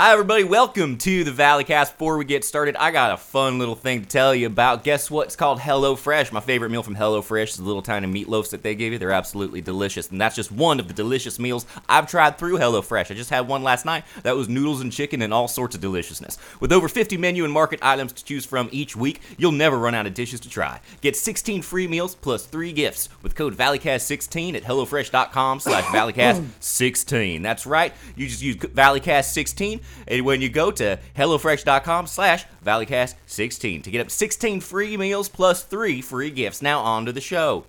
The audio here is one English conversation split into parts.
Hi, everybody. Welcome to the Valleycast. Before we get started, I got a fun little thing to tell you about. Guess what? It's called Hello Fresh. My favorite meal from Hello Fresh is the little tiny meatloafs that they give you. They're absolutely delicious. And that's just one of the delicious meals I've tried through Hello Fresh. I just had one last night. That was noodles and chicken and all sorts of deliciousness. With over 50 menu and market items to choose from each week, you'll never run out of dishes to try. Get 16 free meals plus three gifts with code ValleyCast16 at HelloFresh.com slash ValleyCast16. That's right. You just use ValleyCast16 and when you go to HelloFresh.com slash ValleyCast16 to get up 16 free meals plus three free gifts. Now on to the show.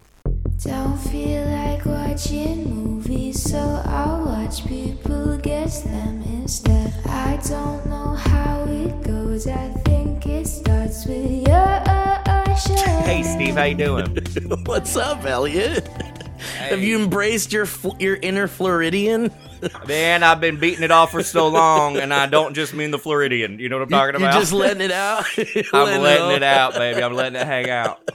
Don't feel like watching movies, so I'll watch people guess them instead. I don't know how it goes. I think it starts with your uh, uh, uh, Hey Steve, how you doing? What's up, Elliot? Have you embraced your your inner Floridian? Man, I've been beating it off for so long, and I don't just mean the Floridian. You know what I'm talking about? You're about? just letting it out. I'm letting it out, baby. I'm letting it hang out.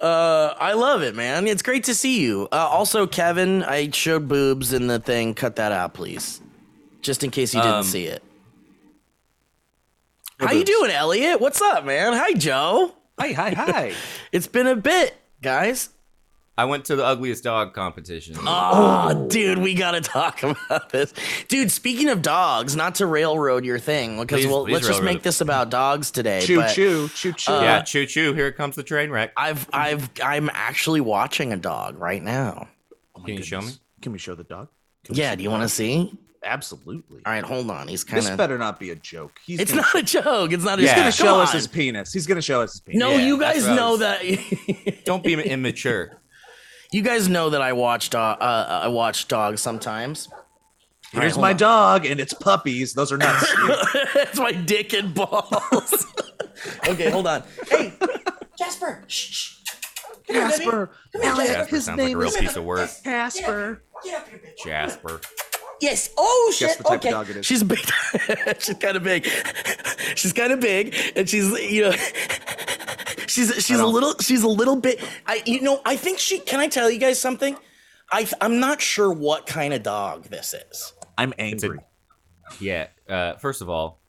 Uh, I love it, man. It's great to see you. Uh, also, Kevin, I showed boobs in the thing. Cut that out, please, just in case you didn't Um, see it. How you doing, Elliot? What's up, man? Hi, Joe. Hi, hi, hi. It's been a bit, guys. I went to the ugliest dog competition. Oh, dude, we gotta talk about this, dude. Speaking of dogs, not to railroad your thing, because Please- well, please let's just make it. this about dogs today. choo but choo, choo choo. uh, yeah, choo choo. Here comes the train wreck. I've, I've, I'm actually watching a dog right now. Oh Can you show goodness. Can we show the dog? Can Yeah, do you want to see? Absolutely. All right, hold on. He's kind This of. better not be a joke. He's It's gonna, not a joke. It's not a Yeah. He's gonna Come show us his penis. He's gonna show us his penis. No, Yeah, you guys know was- that. Don't be immature. You guys know that I watch dog. Uh, I watch dogs sometimes. All right, Here's hold my on. dog, and it's puppies. Those are nuts. Steve. it's my dick and balls. okay, hold on. Hey, Jasper. Shh. shh. Come here, baby. Jasper, Jasper Elliot, his sounds like a name real is piece of work. Jasper. Jasper. Yes. Oh shit. Guess the okay. dog. She's big. she's kind of big. she's kind of big, and she's you know. She's she's a little she's a little bit I you know I think she can I tell you guys something I I'm not sure what kind of dog this is I'm a- angry. Yeah. Uh, first of all,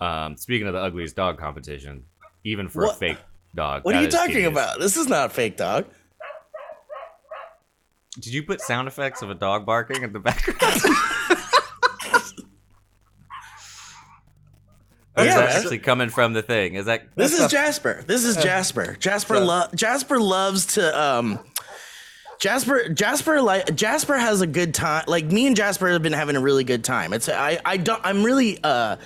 um, speaking of the ugliest dog competition, even for a fake dog. what are you talking hideous. about this is not a fake dog Did you put sound effects of a dog barking in the background? Or is Yeah, that actually coming from the thing? Is that this is a- Jasper. This is Jasper. Jasper so- lo- Jasper loves to um Jasper Jasper like Jasper has a good time like me and Jasper have been having a really good time. It's I I don't I'm really uh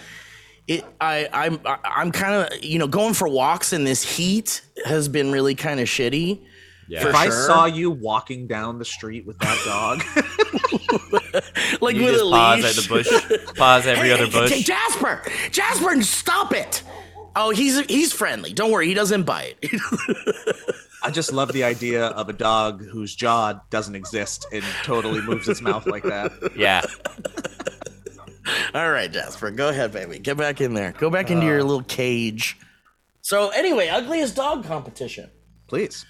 it I I'm I'm kind of you know going for walks in this heat has been really kind of shitty yeah. For if I saw you walking down the street with that dog, like You with just a pause leash. at the bush, pause every other Hey, hey, bush. Jasper, Jasper, stop it! Oh, he's he's friendly. Don't worry, he doesn't bite. I just love the idea of a dog whose jaw doesn't exist and totally moves its mouth like that. Yeah. All right, Jasper, go ahead, baby. Get back in there. Go back into your Uh. little cage. So anyway, ugliest dog competition. Please.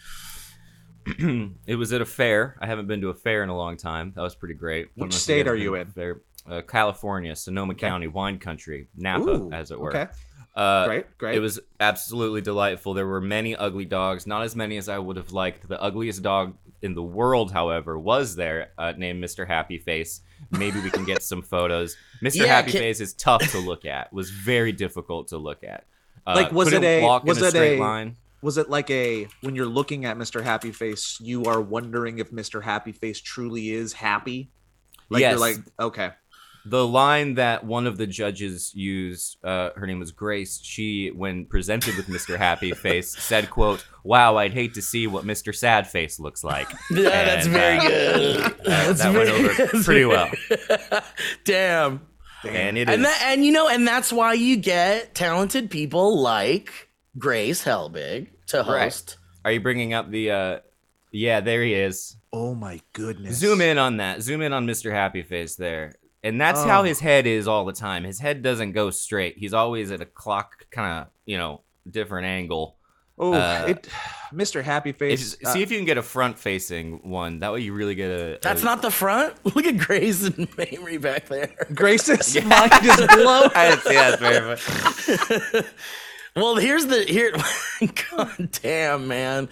It was at a fair. I haven't been to a fair in a long time. That was pretty great. Which state are you in? Fair. Uh, California, Sonoma County, wine country, Napa, Ooh, as it were. okay. Uh, Great, great. It was absolutely delightful. There were many ugly dogs, not as many as I would have liked. The ugliest dog in the world, however, was there, uh, named Mr. Happy Face. Maybe we can get some photos. Mr. Yeah, Happy can- Face is tough to look at. Was very difficult to look at. Uh, Like, was it a- was a it straight a- line? Was it like a when you're looking at Mr. Happy Face, you are wondering if Mr. Happy Face truly is happy? Like Yes. you're like, okay. the line that one of the judges used uh, her name was grace she when presented with mr happy face said quote wow i'd hate to see what mr sad face looks like Yeah, that's And, very uh, good. That's that went over pretty well. Damn. and it is And that, and you know, and that's why you get talented people like Grace Helbig to Right. are you bringing up the uh yeah there he is Oh my goodness. zoom in on that zoom in on mr happy face there and that's how Oh. his head is all the time his head doesn't go straight he's always at a clock kind of you know different angle Oh, Uh, it, Mr. Happy Face. It's- see if you can get a front-facing one. That way, you really get a. That's a- not the front. Look at Grayson and Mamrie back there. Grace's mind is blown. I didn't see that very much. Well, here's the here. God damn, man.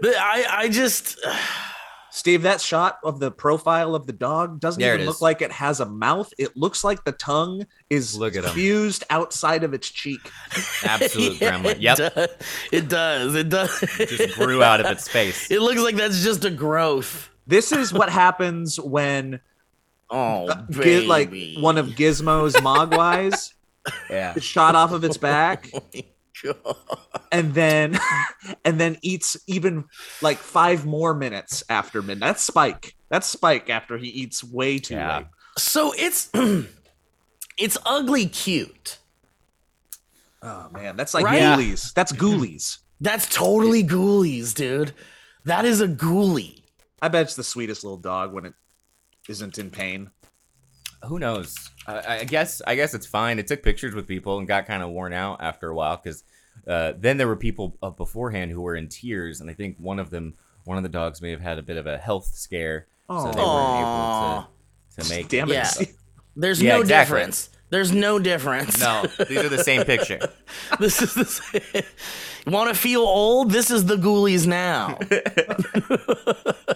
The- I I just Steve, that shot of the profile of the dog doesn't There even look is. like it has a mouth. It looks like the tongue is Look at 'em. fused outside of its cheek. Absolute Yeah, gremlin. It Yep, does. It does. It does. just grew out of its face. It looks like that's just a growth. This is what happens when Oh, Gi- like one of Gizmo's Mogwais Yeah. shot off of its back oh, God. and then and then eats even like five more minutes after midnight. That's Spike. That's Spike after he eats way too Yeah. late. So it's it's ugly cute. Oh man, that's like Right? ghoulies. That's ghoulies. That's totally ghoulies, dude. That is a ghoulie. I bet it's the sweetest little dog when it isn't in pain. Who knows? I, I guess. I guess it's fine. It took pictures with people and got kind of worn out after a while because uh, then there were people uh, beforehand who were in tears, and I think one of them, one of the dogs, may have had a bit of a health scare, so they weren't able to to make. Damn it. Yeah. There's Yeah, no exactly. difference. There's no difference. No, these are the same picture. this is the same. Want to feel old? This is the ghoulies now.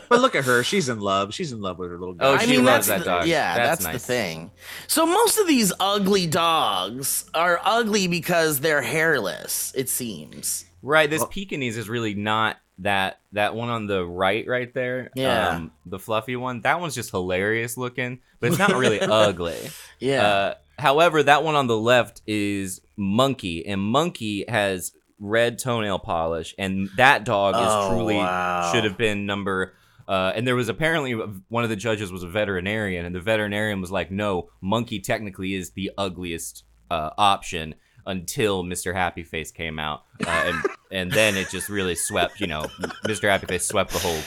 But look at her. She's in love. She's in love with her little dog. Oh, dog. she I mean, loves that the, dog. Yeah, That's that's, nice. the thing. So most of these ugly dogs are ugly because they're hairless. It seems. Right. This Pekingese is really not that that one on the right, right there. Yeah. Um, the fluffy one. That one's just hilarious looking, but it's not really ugly. Yeah. Uh, however, that one on the left is Monkey, and Monkey has red toenail polish, and that dog is Oh, truly wow. should have been number. Uh, and there was apparently one of the judges was a veterinarian, and the veterinarian was like, "No, Monkey technically is the ugliest uh, option." Until Mr. Happy Face came out, uh, and and then it just really swept. You know, Mr. Happy Face swept the whole.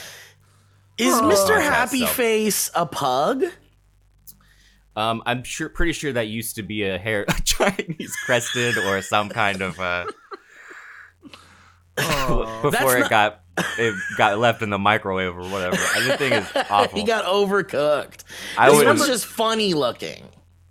is Mr. Happy Face a pug? Um, I'm sure, pretty sure that used to be a hair a Chinese crested or some kind of uh, before it not- got it got left in the microwave or whatever. I thing is it's awful. he got overcooked. I this would. one's just funny looking.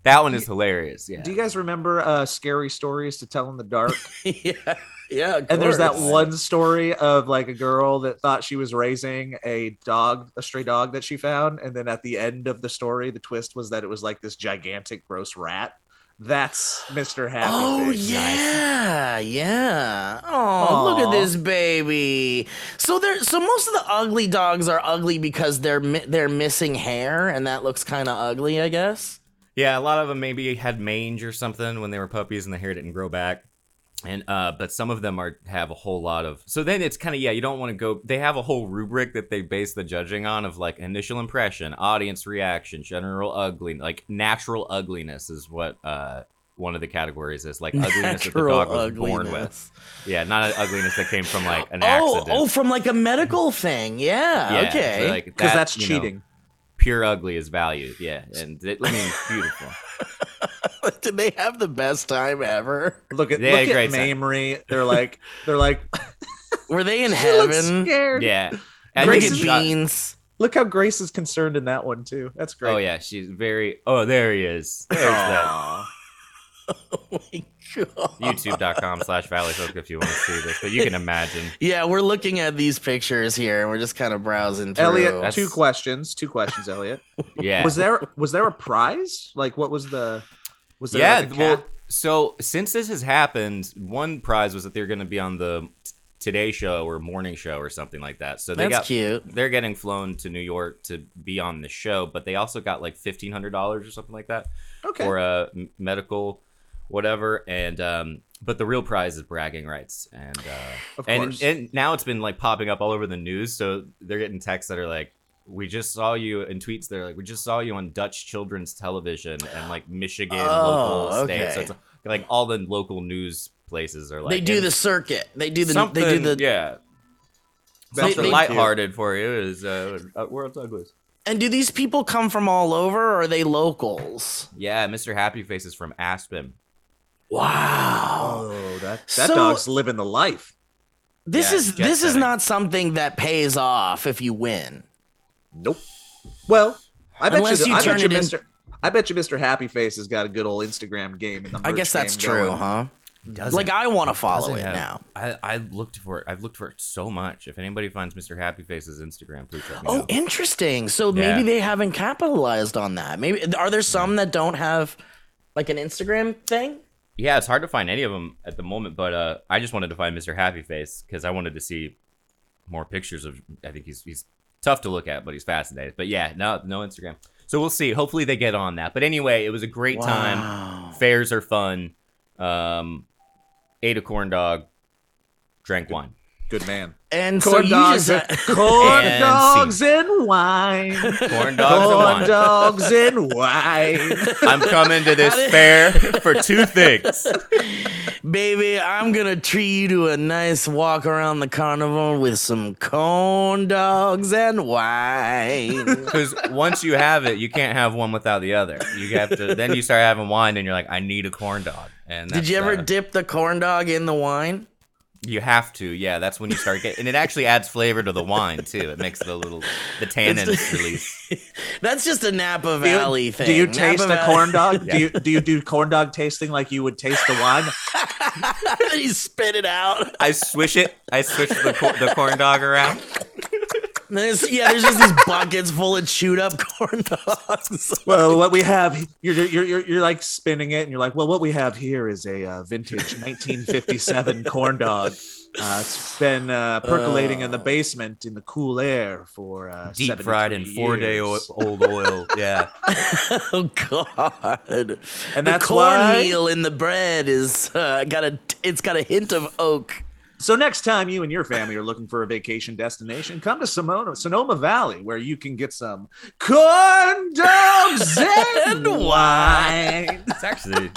That one is hilarious. Yeah. Do you guys remember uh, scary stories to tell in the dark? yeah, yeah. of and there's that one story of like a girl that thought she was raising a dog, a stray dog that she found, and then at the end of the story, the twist was that it was like this gigantic, gross rat. That's Mr. Happy. Oh Face. yeah, yeah. Oh, look at this baby. So there, so most of the ugly dogs are ugly because they're they're missing hair, and that looks kind of ugly, I guess. Yeah, a lot of them maybe had mange or something when they were puppies and the hair didn't grow back. And uh, but some of them are have a whole lot of. So then it's kind of yeah, you don't want to go. They have a whole rubric that they base the judging on of like initial impression, audience reaction, general ugly, like natural ugliness is what uh one of the categories is like ugliness that the dog was born with. Yeah, not an ugliness that came from like an Oh, accident. oh, from like a medical thing. Yeah. Yeah, so, okay. like, because that, that's you know, Oh, cheating. Pure ugly is valued. Yeah, and it, I mean beautiful. Did they have the best time ever? Look at They had look at great time. Mamrie. They're like they're like Were they in she heaven? scared. Yeah. And Look you at can shot- beans. Look how Grace is concerned in that one too. That's great. Oh yeah, she's very. Oh, there he is. There's that. Oh my God. YouTube.com slash Valleyfolk if you want to see this, but you can imagine. Yeah, we're looking at these pictures here, and we're just kind of browsing through. Elliot, That's- two questions. Two questions, Elliot. Yeah. Was there was there a prize? Like what was the was there yeah. like a well, so since this has happened, one prize was that they're going to be on the Today Show or Morning Show or something like that. So they That's got cute. they're getting flown to New York to be on the show, but they also got like fifteen hundred dollars or something like that Okay. for a medical whatever. And um, but the real prize is bragging rights, and uh, Of and and now it's been like popping up all over the news. So they're getting texts that are like, "We just saw you," and tweets they're like, "We just saw you on Dutch children's television and like Michigan Oh, local states." So it's like all the local news places are like they do the circuit. They do the. They do the. yeah. They- Something they- lighthearted for you is uh, uh, World's Ugliest. And do these people come from all over, or are they locals? Yeah, Mr. Happy Face is from Aspen. Wow. oh, that that So- dog's living the life. This Yeah, is jet this is not something that pays off if you win. Nope. Well, I bet Unless you, you I bet turn you it in- Mr. I bet you Mr. Happy Face has got a good old Instagram game in the I guess that's true, going. huh? Doesn't- Like I want to follow doesn't it have- now. I, I looked for it. I've looked for it so much. If anybody finds Mr. Happy Face's Instagram, please let me Oh, know. interesting. So Yeah. maybe they haven't capitalized on that. Maybe are there some that don't have like an Instagram thing? Yeah, it's hard to find any of them at the moment, but uh, I just wanted to find Mr. Happy Face because I wanted to see more pictures of. I think he's he's tough to look at, but he's fascinating. But yeah, no no Instagram. So we'll see. Hopefully they get on that. But anyway, it was a great time. Fairs are fun. Um, ate a corn dog, drank wine. Good man. And so Corn you dogs, just and- corn And dogs and wine. Corn dogs and Corn wine. dogs and wine. I'm coming to this fair for two things. baby, I'm gonna treat you to a nice walk around the carnival with some corn dogs and wine. Because once you have it, you can't have one without the other. You have to. Then you start having wine, and you're like, I need a corn dog. And Did you ever uh, dip the corn dog in the wine? You have to. Yeah, that's when you start getting, and it actually adds flavor to the wine too. It makes the little the tannins release. That's just a Napa Do you- Valley thing. Do you Napa taste a corn dog? Yeah. Do you do you do corn dog tasting like you would taste the wine? you spit it out. I swish it. I swish the the corn dog around. There's, yeah, there's just these buckets full of chewed up corn dogs. Well, what we have, you're, you're you're you're like spinning it, and you're like, well, what we have here is a uh, vintage 1957 corn dog. Uh, it's been uh, percolating in the basement in the cool air for uh, Deep fried in 73 four day o- old oil. Yeah. oh God! And the that's cornmeal why- meal in the bread is uh, got a. It's got a hint of oak. So next time you and your family are looking for a vacation destination, come to Sonoma, Sonoma Valley, where you can get some corn dogs and wine. It's actually.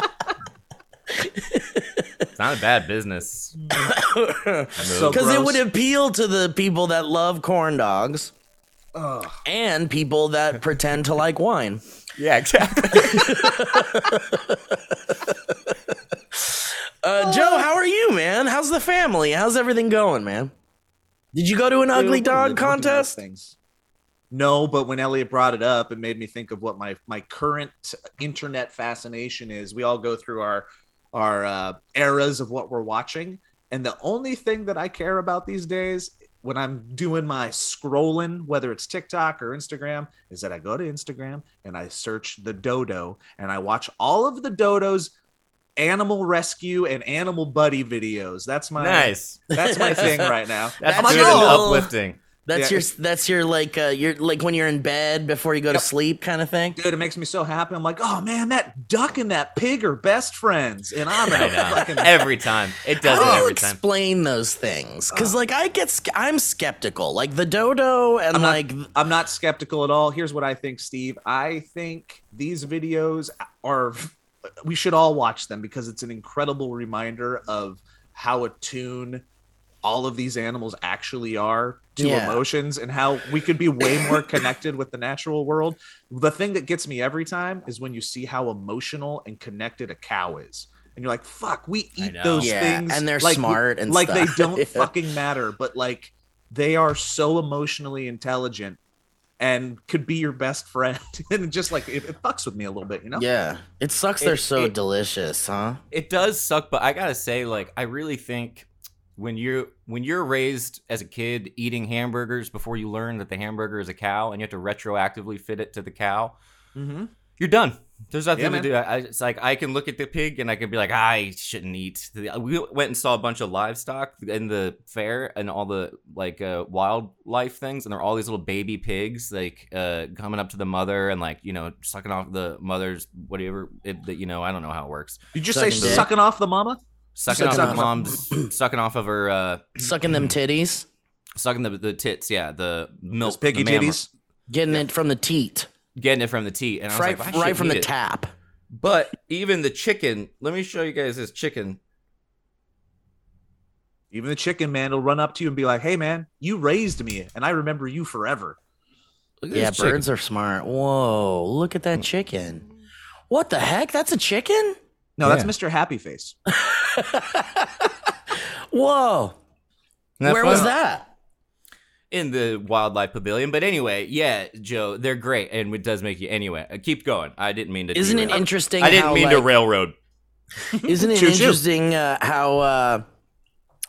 It's not a bad business. So Because it would appeal to the people that love corn dogs Ugh. and people that pretend to like wine. Yeah, exactly. Uh, Joe, how are you, man? How's the family? How's everything going, man? Did you go to an ugly dog looking contest? Things. No, but when Elliot brought it up, it made me think of what my my current internet fascination is. We all go through our our uh, eras of what we're watching, and the only thing that I care about these days when I'm doing my scrolling, whether it's TikTok or Instagram, is that I go to Instagram and I search the dodo and I watch all of the dodos animal rescue and animal buddy videos. That's my nice. that's my thing right now. That's That's good your and little- uplifting. That's Yeah. your that's your like uh your like when you're in bed before you go to sleep kind of thing. dude, it makes me so happy. I'm like, oh man, that duck and that pig are best friends, and I'm I fucking. Every time. It does How do you every time. explain those things? Because like I get I'm skeptical. Like the dodo and I'm not- like I'm not skeptical at all. Here's what I think, Steve. I think these videos are. We should all watch them because it's an incredible reminder of how attuned all of these animals actually are to Yeah. emotions and how we could be way more connected with the natural world. The thing that gets me every time is when you see how emotional and connected a cow is. And you're like, fuck, we eat those Yeah, things. and they're like, smart and like stuff. they don't Yeah. fucking matter, but like they are so emotionally intelligent and could be your best friend. and just like it, it fucks with me a little bit, you know? yeah, it sucks. They're so it- delicious, huh? it does suck but i gotta say like i really think when you're when you're raised as a kid eating hamburgers before you learn that the hamburger is a cow and you have to retroactively fit it to the cow Mm-hmm. you're done there's nothing Yeah, to man. do I, it's like i can look at the pig and i can be like i shouldn't eat we went and saw a bunch of livestock in the fair and all the like uh, wildlife things and there are all these little baby pigs like uh, coming up to the mother and like you know sucking off the mother's whatever it, you know i don't know how it works Did you say Sucking dick. sucking off the mama? sucking off Sucking the off- mom's sucking off of her uh Sucking them titties, sucking the, the tits yeah the milk Those piggy the titties? getting it from the teat, getting it from the teat and I was right, like, I right from shouldn't the it. tap. but even the chicken let me show you guys this chicken Even the chicken man will run up to you and be like, "Hey man, you raised me, and I remember you forever." Yeah, chicken. birds are smart. Whoa, look at that hmm. chicken. What the heck? That's a chicken? No, that's Yeah. Mr. Happy Face. Whoa. Where fun. was that? In the wildlife pavilion. But anyway, yeah, Joe, they're great, and it does make you. Anyway, uh, keep going. I didn't mean to. Isn't it interesting? I didn't how, mean to railroad. Isn't it interesting uh, how uh,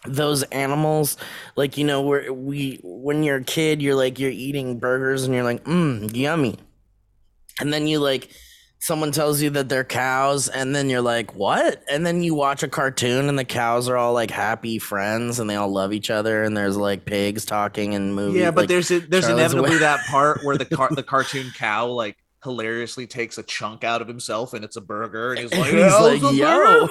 those animals, like you know, where we when you're a kid, you're like you're eating burgers and you're like, mmm, yummy, and then you like someone tells you that they're cows, and then you're like, what? And then you watch a cartoon and the cows are all like happy friends and they all love each other, and there's like pigs talking and movies. Yeah, but like, there's a, there's Charlotte's inevitably that part where the car the cartoon cow like hilariously takes a chunk out of himself and it's a burger and he's like, he's "How's like, yo.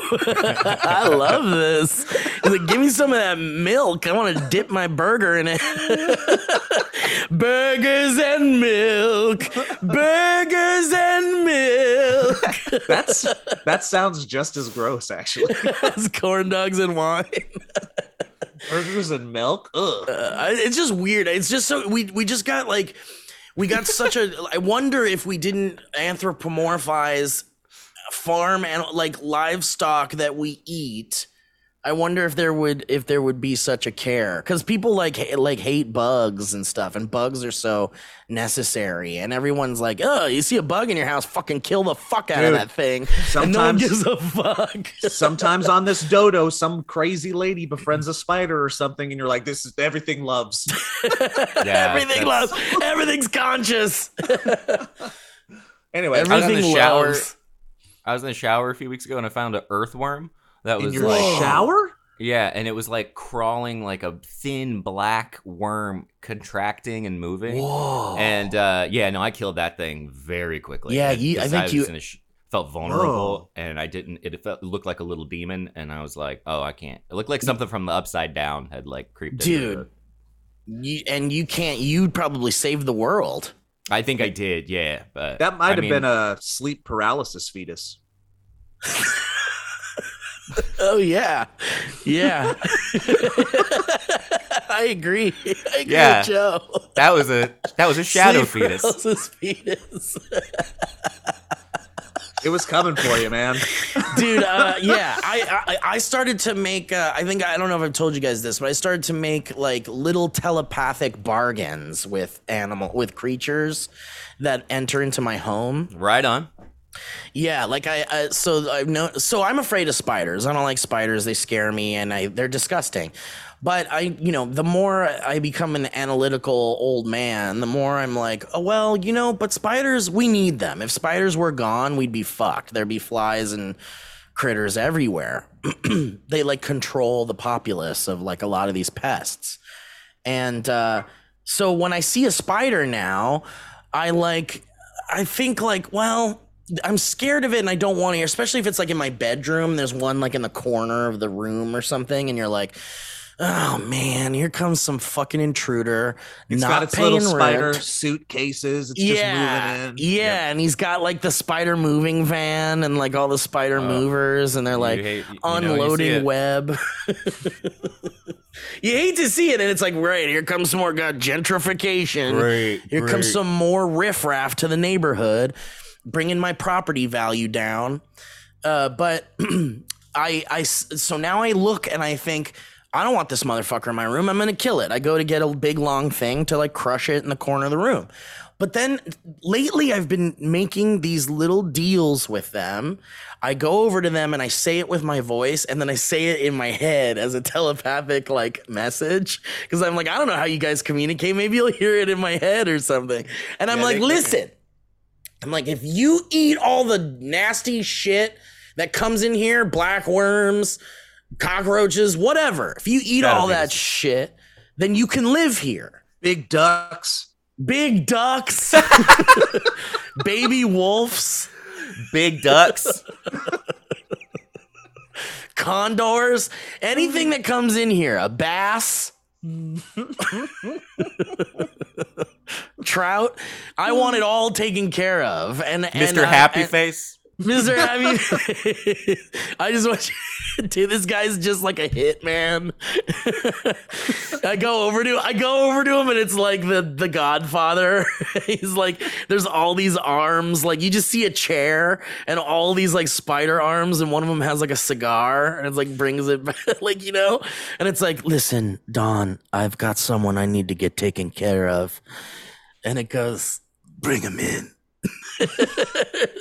I love this. He's like, give me some of that milk. I want to dip my burger in it. Burgers and milk. Burgers and milk. That's that sounds just as gross actually. It's corn dogs and wine. Burgers and milk. Ugh. Uh, it's just weird. It's just so we we just got like we got such a. I wonder if we didn't anthropomorphize farm and like livestock that we eat. I wonder if there would if there would be such a care because people like like hate bugs and stuff, and bugs are so necessary. And everyone's like, "Oh, you see a bug in your house? Fucking kill the fuck out of that thing." and no one sometimes- gives a fuck. Sometimes on this dodo, some crazy lady befriends a spider or something, and you're like, "This is everything loves." Yeah, Everything that's- loves. Everything's conscious. Anyway, I was in the Everything shower. loves. I was in the shower a few weeks ago and I found an earthworm that in was your like shower. yeah, and it was like crawling like a thin black worm, contracting and moving. Whoa. And uh, yeah, no, I killed that thing very quickly. Yeah, I you- I think decided you- was in a sh- felt vulnerable, Whoa. and I didn't. It felt it looked like a little demon, and I was like, oh, I can't. It looked like something from the upside down had like creeped. into Dude. it. you, and you can't. You'd probably save the world. I think I did. Yeah, but That might I have mean, been a sleep paralysis fetus. Oh yeah, yeah. I agree. I agree Yeah. with Joe. that was a that was a shadow Sleep fetus. paralysis fetus. It was coming for you, man. dude uh, yeah I, I i started to make uh, i think i don't know if i've told you guys this but i started to make like little telepathic bargains with animal with creatures that enter into my home Right on. Yeah like i, so i know so i'm afraid of spiders. I don't like spiders. They scare me and i they're disgusting. But i you know the more i become an analytical old man the more i'm like oh well you know but spiders we need them. If spiders were gone we'd be fucked. There'd be flies and critters everywhere. They like control the populace of like a lot of these pests. And uh so when i see a spider now i like i think like well i'm scared of it and i don't want to especially if it's like in my bedroom there's one like in the corner of the room or something and you're like oh man here comes some fucking intruder It's not got its paying little spider rent. suitcases. It's yeah, just moving in. yeah, and he's got like the spider moving van and like all the spider oh. movers, and they're like hate- you know, you unloading web. you hate to see it, and it's like, right here comes some more god gentrification. Great, here comes some more riffraff to the neighborhood, bringing my property value down. Uh, but I, I, so now I look and I think. I don't want this motherfucker in my room. I'm gonna kill it. I go to get a big long thing to like crush it in the corner of the room. But then lately, I've been making these little deals with them. I go over to them and I say it with my voice, and then I say it in my head as a telepathic like message. Because I'm like, I don't know how you guys communicate. Maybe you'll hear it in my head or something. And I'm Yeah, like, can. I'm like, if you eat all the nasty shit that comes in here, black worms, cockroaches, whatever, if you eat Shadow all that shit, then you can live here. Big ducks. big ducks, baby wolves, Big ducks. condors, anything that comes in here, a bass, trout. I want it all taken care of. And, and Mr. uh, Happy and- Face. I mean, I just want you, dude. This guy's just like a hitman. I go over to, I go over to him, and it's like the the Godfather. He's like, there's all these arms. Like you just see a chair and all these like spider arms, and one of them has like a cigar, and it's like brings it, back, like you know, and it's like, listen, Don, I've got someone I need to get taken care of, and it goes, bring him in. And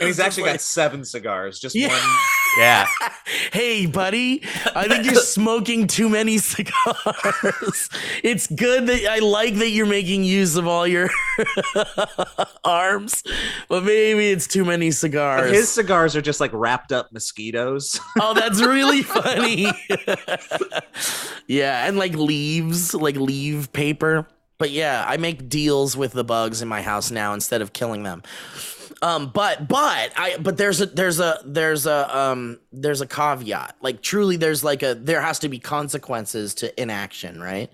he's actually got seven cigars, just Yeah. one. Yeah. Hey, buddy, I think you're smoking too many cigars. it's good that I like that you're making use of all your arms, but maybe it's too many cigars. His cigars are just like wrapped up mosquitoes. oh, that's really funny. yeah, and like leaves, like leaf paper. But yeah, I make deals with the bugs in my house now instead of killing them. Um, but but I but there's a there's a there's a um there's a caveat. Like truly, there's like a there has to be consequences to inaction, right?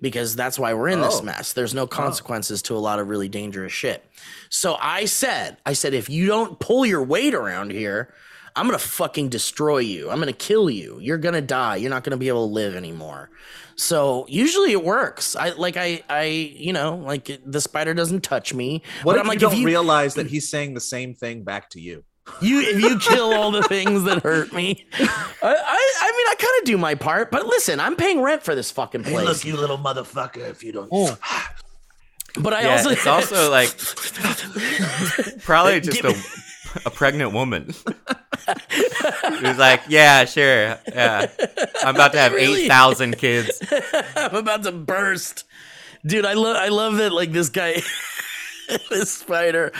Because that's why we're in this Oh. mess. There's no consequences to a lot of really dangerous shit. So I said, I said, if you don't pull your weight around here, I'm gonna fucking destroy you. I'm gonna kill you. You're gonna die. You're not gonna be able to live anymore. So usually it works. I like I I you know like the spider doesn't touch me. What but if I'm like, you don't if you realize that he's saying the same thing back to you? you if you kill all the things that hurt me, I I, I mean I kind of do my part. But listen, I'm paying rent for this fucking place. Hey, look, you little motherfucker, if you don't. Oh. but I Yeah, also it's also like probably just Give a, a pregnant woman. Who's like, yeah, sure, yeah. I'm about to have Really? eight thousand kids. I'm about to burst. Dude, I love I love that like this guy this spider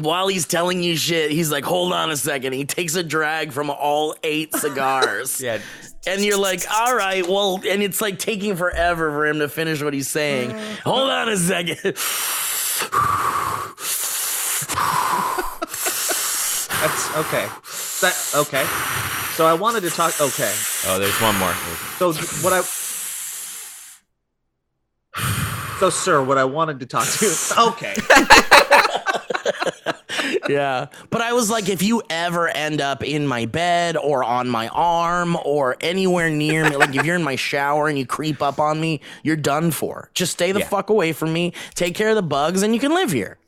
while he's telling you shit, he's like, "Hold on a second. He takes a drag from all 8 cigars. Yeah, And you're like, "All right, well, and it's like taking forever for him to finish what he's saying. Mm. Hold on a second. That's okay. That okay. So I wanted to talk. Okay. Oh, there's one more. So what I. So, sir, what I wanted to talk to you. Okay. yeah. But I was like, if you ever end up in my bed or on my arm or anywhere near me, like if you're in my shower and you creep up on me, you're done for. Just stay the Yeah. fuck away from me, take care of the bugs, and you can live here.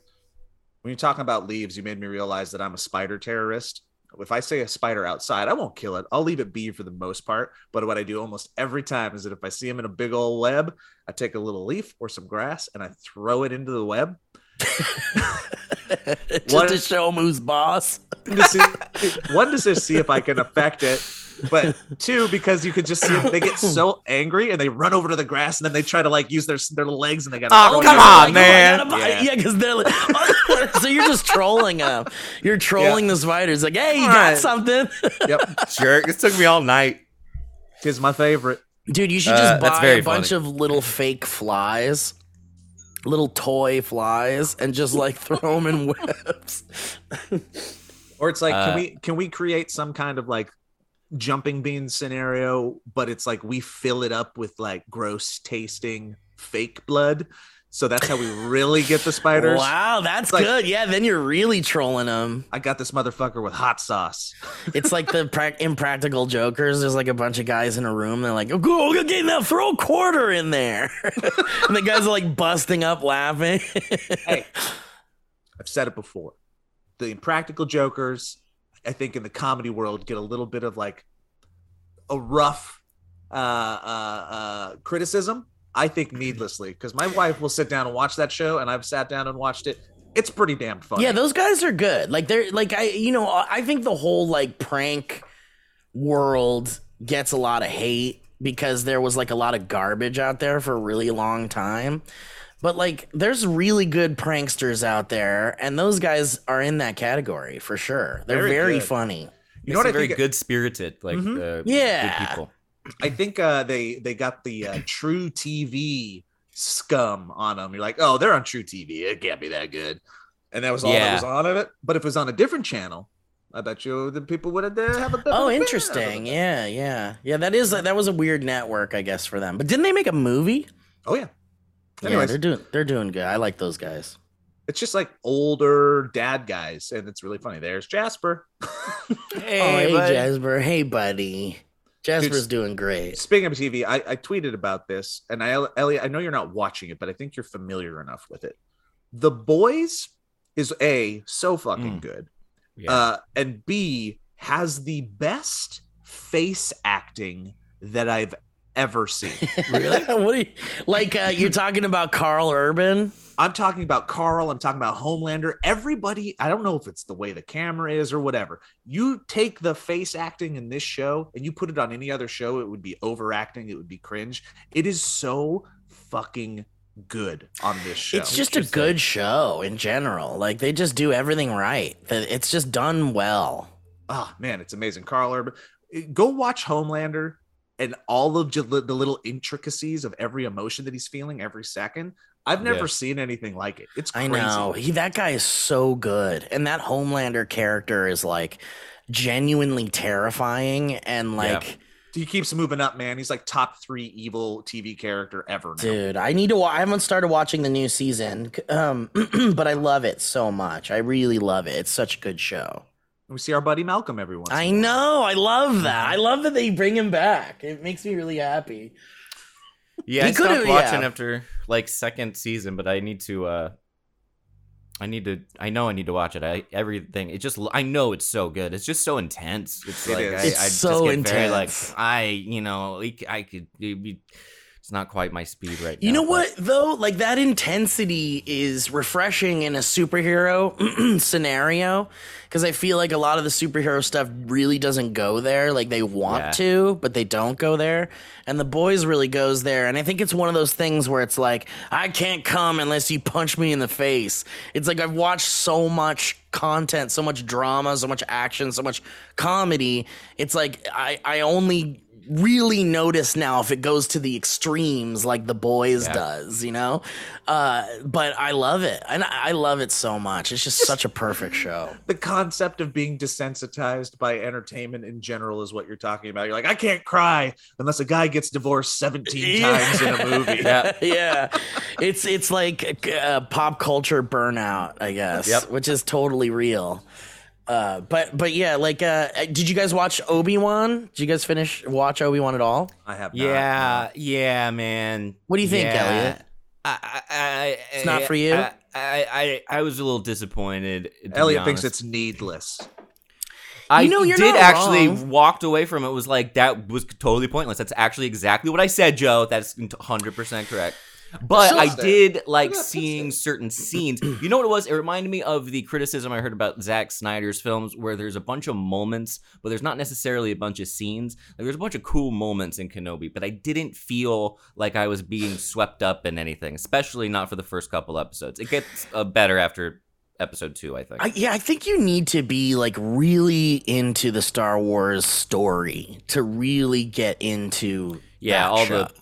When you're talking about leaves, you made me realize that I'm a spider terrorist. If I say a spider outside, I won't kill it. I'll leave it be for the most part. But what I do almost every time is that if I see him in a big old web, I take a little leaf or some grass and I throw it into the web. Just What- to show him who's boss. to see, one to see if I can affect it, but two because you could just see it, they get so angry and they run over to the grass and then they try to like use their their legs and they got. Oh, come on, man. Yeah, yeah, because they're like, so you're just trolling them. You're trolling the spiders. Like, hey, you got Alright. something, Yep, Jerk. This took me all night. tis my favorite. dude. You should Uh, just that's buy very a bunch funny. of little fake flies, little toy flies, and just like throw them in webs. Or it's like, Uh, can we can we create some kind of like jumping bean scenario, but it's like we fill it up with like gross tasting fake blood. So that's how we really get the spiders. Wow, that's like- good. Yeah, then you're really trolling them. I got this motherfucker with hot sauce. It's like the prac impractical jokers. There's like a bunch of guys in a room. They're like, oh, "Go, okay, now throw a quarter in there," and the guys are like busting up laughing. hey, I've said it before. The impractical jokers, I think, in the comedy world, get a little bit of like a rough uh, uh, uh, criticism. I think needlessly, because my wife will sit down and watch that show, and I've sat down and watched it. It's pretty damn funny. Yeah, those guys are good. Like they're like I you know, I think the whole like prank world gets a lot of hate because there was like a lot of garbage out there for a really long time. But like there's really good pranksters out there and those guys are in that category for sure. They're Very very, funny. you know what I very think? good spirited, like uh, Yeah. good people. I think uh, they they got the uh, truTV scum on them. You're like, oh, they're on truTV. It can't be that good. And that was all that was on of it. But if it was on a different channel, I bet you the people would have uh, have a bit. Oh, a bit of interesting. Yeah, yeah. Yeah, that is that was a weird network I guess for them. But didn't they make a movie? Oh yeah. Yeah, they're doing they're doing good. I like those guys. It's just like older dad guys, and it's really funny. There's Jasper. Hey, oh, hey, bud. Jasper. Hey, buddy. Jasper's Dude, doing great. Speaking of TV, I, I tweeted about this, and I, Elliot, I know you're not watching it, but I think you're familiar enough with it. The Boys is a so fucking Mm. good, Yeah. uh, and B has the best face acting that I've ever seen. Really? what are you, like uh, you're talking about Karl Urban? I'm talking about Karl. I'm talking about Homelander. Everybody, I don't know if it's the way the camera is or whatever. You take the face acting in this show and you put it on any other show, it would be overacting. It would be cringe. It is so fucking good on this show. It's just a good show in general. Like they just do everything right. It's just done well. oh man, it's amazing. Karl Urban. Go watch Homelander and all of the little intricacies of every emotion that he's feeling every second. I've never Yeah. seen anything like it. It's I know. He that guy is so good. And that Homelander character is like genuinely terrifying and like He keeps moving up, man. He's like top three evil TV character ever. Now. dude, I need to wa- I haven't started watching the new season. Um but I love it so much. I really love it. It's such a good show. We see our buddy Malcolm every once. in I a while. know. I love that. I love that they bring him back. It makes me really happy. Yeah, He I stopped could've- watching yeah. after like second season, but I need to. uh I need to. I know I need to watch it. I everything. It just. I know it's so good. It's just so intense. It's It like is. I, It's I just so get very like. I. You know, like, I could. it'd be- it's not quite my speed right now. You know what though? Like that intensity is refreshing in a superhero scenario because I feel like a lot of the superhero stuff really doesn't go there. Like they want Yeah. to, but they don't go there. And the boys really goes there. And I think it's one of those things where it's like I can't come unless you punch me in the face. It's like I've watched so much content, so much drama, so much action, so much comedy. It's like I I only really notice now if it goes to the extremes like the boys Yeah. does you know uh but i love it and i I love it so much it's just such a perfect show The concept of being desensitized by entertainment in general is what you're talking about. You're like, I can't cry unless a guy gets divorced 17 times in a movie. Yeah. yeah it's it's like uh, pop culture burnout i guess Yep. which is totally real uh but but yeah like uh did you guys watch obi-wan did you guys finish watch obi-wan at all I have not. Yeah, yeah, man. What do you think, Yeah. Elliot? I, I, I, It's not for you? I, I, I, I was a little disappointed. Elliot thinks it's needless. I You know, you're did not actually wrong. walked away from it. Was like that was totally pointless. That's actually exactly what I said, Joe. That's 100 percent correct. But So- I did like Yeah, seeing it. certain scenes. You know what it was? It reminded me of the criticism I heard about Zack Snyder's films, where there's a bunch of moments, but there's not necessarily a bunch of scenes. Like, there's a bunch of cool moments in Kenobi, but I didn't feel like I was being swept up in anything, especially not for the first couple episodes. It gets uh, better after episode two, I think. I, yeah, I think you need to be like really into the Star Wars story to really get into. Yeah, that all show. the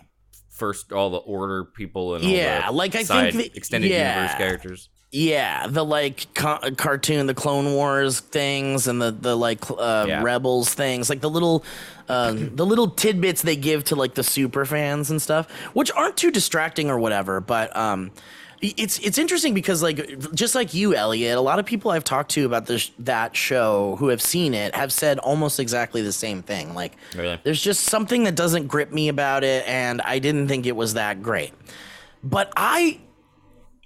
first, all the order people and all Yeah, like, I think the- extended yeah. universe characters. Yeah, the like ca- cartoon, the Clone Wars things, and the the like uh, Yeah. Rebels things, like the little uh, the little tidbits they give to like the super fans and stuff, which aren't too distracting or whatever. But um, it's it's interesting because like just like you, Elliot, a lot of people I've talked to about this that show who have seen it have said almost exactly the same thing. Like, Really? there's just something that doesn't grip me about it, and I didn't think it was that great. But I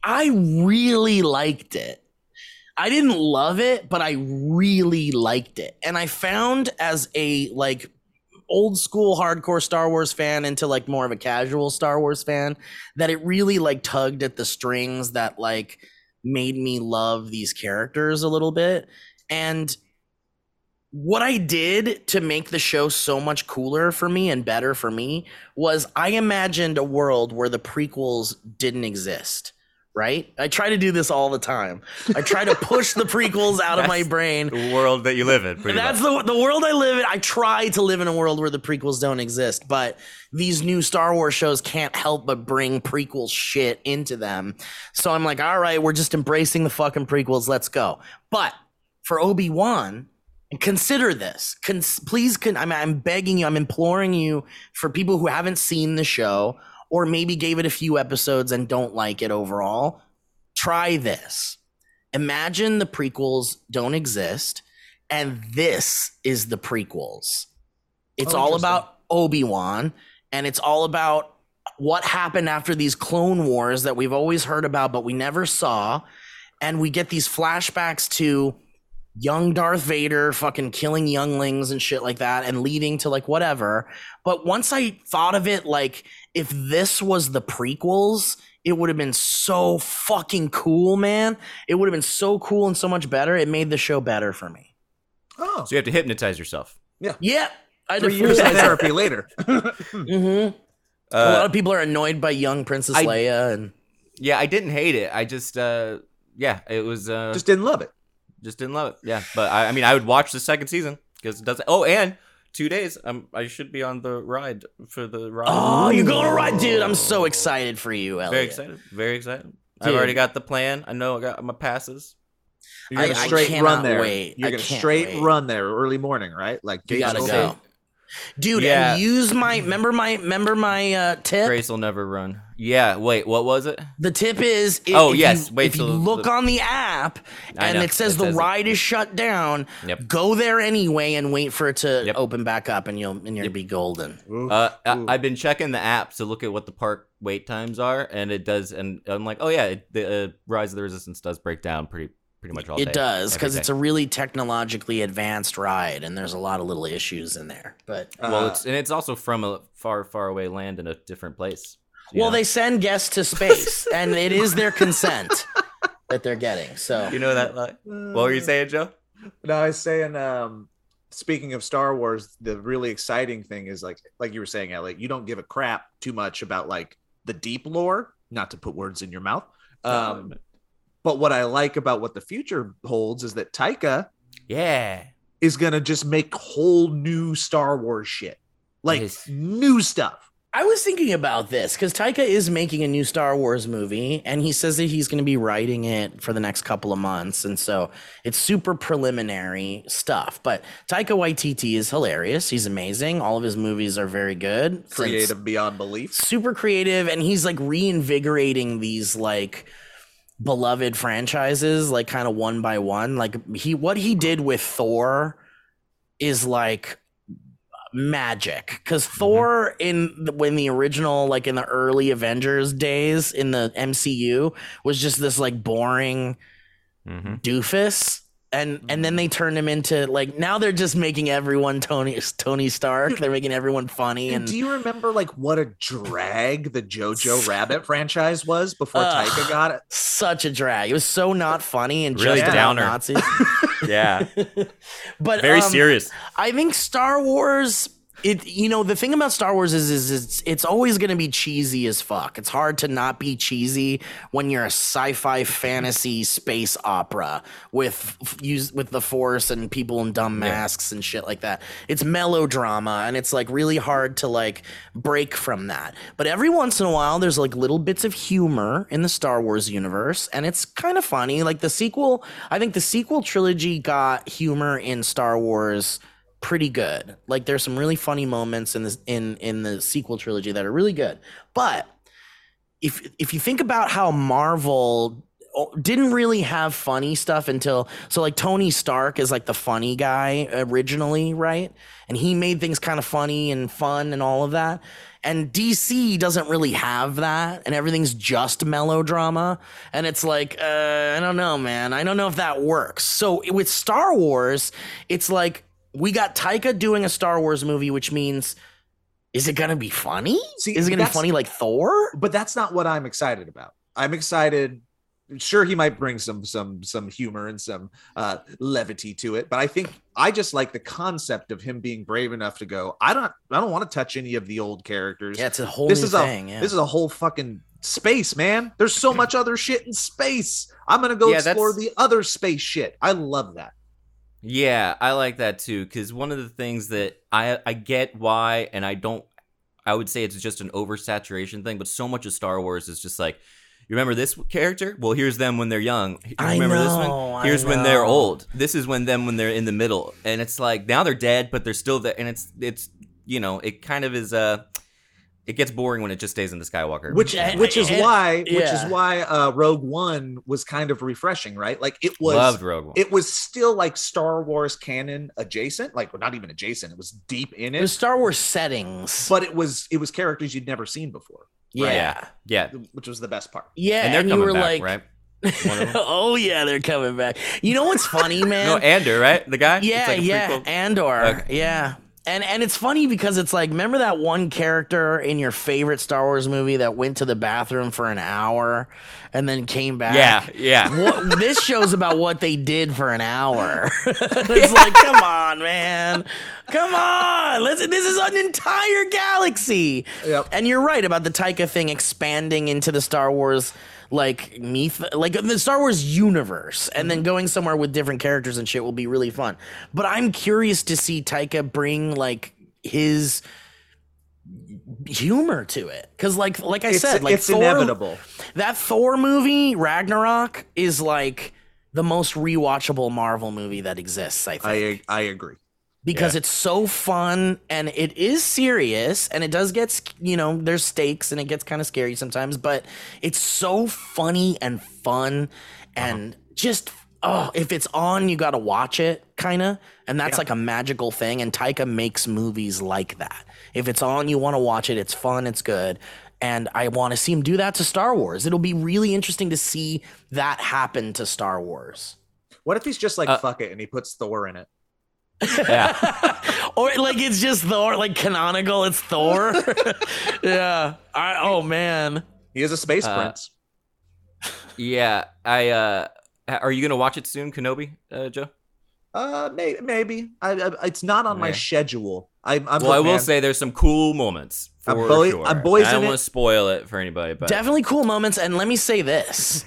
I really liked it. I didn't love it, but I really liked it. And I found as a like old school hardcore Star Wars fan into like more of a casual Star Wars fan that it really like tugged at the strings that like made me love these characters a little bit. And what I did to make the show so much cooler for me and better for me was I imagined a world where the prequels didn't exist. Right? I try to do this all the time. I try to push the prequels out of my brain. The world that you live in, That's much. the the world I live in. I try to live in a world where the prequels don't exist, but these new Star Wars shows can't help but bring prequel shit into them. So I'm like, all right, we're just embracing the fucking prequels. Let's go. But for Obi Wan, consider this. Cons- please, con- I'm, I'm begging you, I'm imploring you for people who haven't seen the show or maybe gave it a few episodes and don't like it overall. try this. Imagine the prequels don't exist, and this is the prequels. It's Oh, all about Obi Wan, and it's all about what happened after these clone wars that we've always heard about, but we never saw. And we get these flashbacks to young Darth Vader fucking killing younglings and shit like that and leading to like whatever. But once I thought of it, like if this was the prequels, it would have been so fucking cool, man. It would have been so cool and so much better. It made the show better for me. Oh, So you have to hypnotize yourself. Yeah. Yeah. I had three years of therapy later. hmm a Uh, lot of people are annoyed by young Princess I- Leia and yeah, I didn't hate it. I just, uh, yeah, it was uh, Just just didn't love it. just didn't love it. Yeah, but I, I mean, I would watch the second season because it does. Oh, and two days, um, I should be on the ride for the ride. Oh, you're going to ride, dude. I'm so excited for you, Elliott. very excited, very excited. I've already got the plan. I know I got my passes. You're gonna I straight cannot run there. wait. You're I gonna straight wait. run there early morning, right? Like You gotta go. Say, Dude, Yeah. and use my remember my remember my uh tip? Grace will never run. Yeah, wait, what was it? The tip is if, Oh, if yes, you, wait if you till look the- on the app and it says it the says ride is shut down, Yep. go there anyway and wait for it to Yep. open back up and you'll and you'll be golden. "Ooh, Uh, I, ooh." I've been checking the app to look at what the park wait times are, and it does. And I'm like, oh yeah, it, the uh, Rise of the Resistance does break down pretty pretty much all day. It does because it's a really technologically advanced ride and there's a lot of little issues in there. But well, Uh, it's and it's also from a far far away land in a different place. well, know? they send guests to space and it is their consent that they're getting. So you know that. Like, what were you saying, Joe? No, I was saying, um, speaking of Star Wars, the really exciting thing is like, like you were saying, Elliott, you don't give a crap too much about like the deep lore. Not to put words in your mouth. Um, but what I like about what the future holds is that Taika Yeah. is gonna just make whole new Star Wars shit, like Yes. new stuff. I was thinking about this because Taika is making a new Star Wars movie, and he says that he's going to be writing it for the next couple of months, and so it's super preliminary stuff. But Taika Waititi is hilarious; he's amazing. All of his movies are very good, Creative beyond belief. super creative, and he's like reinvigorating these like beloved franchises, like kind of one by one. Like he, what he did with Thor is like magic because Thor in the, when the original like in the early Avengers days in the MCU was just this like boring Mm-hmm. doofus and and then they turned him into like now they're just making everyone Tony Tony Stark they're making everyone funny And and do you remember like what a drag the Jojo Rabbit franchise was before Ugh. Taika got it? such a drag it was so not funny and Really just about downer. Nazis Yeah. but Very um, serious. I think Star Wars. It you know the thing about Star Wars is is it's it's always gonna be cheesy as fuck. It's hard to not be cheesy when you're a sci-fi fantasy space opera with use with the Force and people in dumb masks and shit like that. It's melodrama and it's like really hard to like break from that. But every once in a while, there's like little bits of humor in the Star Wars universe, and it's kind of funny. Like the sequel, I think the sequel trilogy got humor in Star Wars pretty good. Like there's some really funny moments in this in in the sequel trilogy that are really good. But if if you think about how Marvel didn't really have funny stuff until so like Tony Stark is like the funny guy originally, right? And he made things kind of funny and fun and all of that. And DC doesn't really have that, and everything's just melodrama. And it's like, uh, I don't know, man. I don't know if that works. So with Star Wars, it's like we got Taika doing a Star Wars movie, which means is it gonna be funny? See, is it gonna be funny like Thor? but that's not what I'm excited about. I'm excited. Sure, he might bring some some some humor and some uh, levity to it, but I think I just like the concept of him being brave enough to go. I don't I don't want to touch any of the old characters. Yeah, it's a whole this is thing. a yeah. this is a whole fucking space, man. There's so much other shit in space. I'm gonna go Yeah, explore that's- the other space shit. I love that. Yeah, I like that too because one of the things that I I get why, and I don't. I would say it's just an oversaturation thing, but so much of Star Wars is just like, you remember this character? Well, here's them when they're young. You I remember this know, one? I Here's when they're old. This is when them when they're in the middle, and it's like now they're dead, but they're still there, and it's it's you know it kind of is uh It gets boring when it just stays in the Skywalker. which Yeah, which is and- why which is why uh rogue one was kind of refreshing right like it was loved Rogue One. it was still like star wars canon adjacent like well, not even adjacent it was deep in It it was Star Wars settings. but it was it was characters you'd never seen before yeah. yeah, yeah, which was the best part Yeah. and they're you coming were back, like, right? One of them? oh yeah, they're coming back. You know what's funny, man? no, Andor, right? The guy. It's Yeah, like a yeah, prequel. Andor. Okay. Yeah. And and it's funny because it's like remember that one character in your favorite Star Wars movie that went to the bathroom for an hour and then came back? Yeah, yeah. What, this show's about what they did for an hour. it's like, come on, man. Come on. Let's, this is an entire galaxy. Yep. And you're right about the Taika thing expanding into the Star Wars like myth like the Star Wars universe and then mm-hmm. going somewhere with different characters and shit will be really fun. But I'm curious to see Taika bring like his humor to it cuz like like I it's, said like it's Thor, inevitable that Thor movie, Ragnarok, is like the most rewatchable Marvel movie that exists, I think. i i agree because Yeah. it's so fun and it is serious and it does get, you know, there's stakes and it gets kind of scary sometimes, but it's so funny and fun and just oh, if it's on, you got to watch it kind of. And that's like a magical thing and Taika makes movies like that. If it's on, you want to watch it, it's fun, it's good. And I want to see him do that to Star Wars. It'll be really interesting to see that happen to Star Wars. what if he's just like Uh, fuck it and he puts thor in it yeah. or like it's just Thor, like canonical. It's Thor. yeah. I, oh man. he is a space Uh, prince Yeah, I uh are you gonna watch it soon, Kenobi, uh, Joe? uh may, maybe I, I it's not on my schedule i'm, I'm well, I will man, say there's some cool moments for I'm boy- sure. I'm boys I don't want to spoil it for anybody, but Definitely cool moments. And let me say this.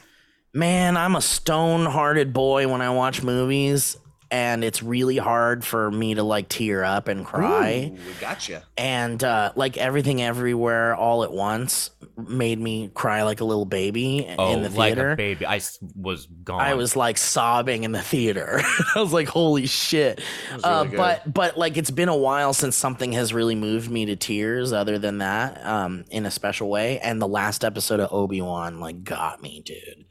Man, I'm a stone hearted boy when I watch movies. And it's really hard for me to like tear up and cry. Ooh, gotcha and uh, like everything everywhere all at once made me cry like a little baby oh, in the like theater. a baby, I was gone. I was like sobbing in the theater. I was like, "Holy shit!" Uh, good. but but like it's been a while since something has really moved me to tears, other than that, um, in a special way. And the last episode of Obi Wan like got me, dude.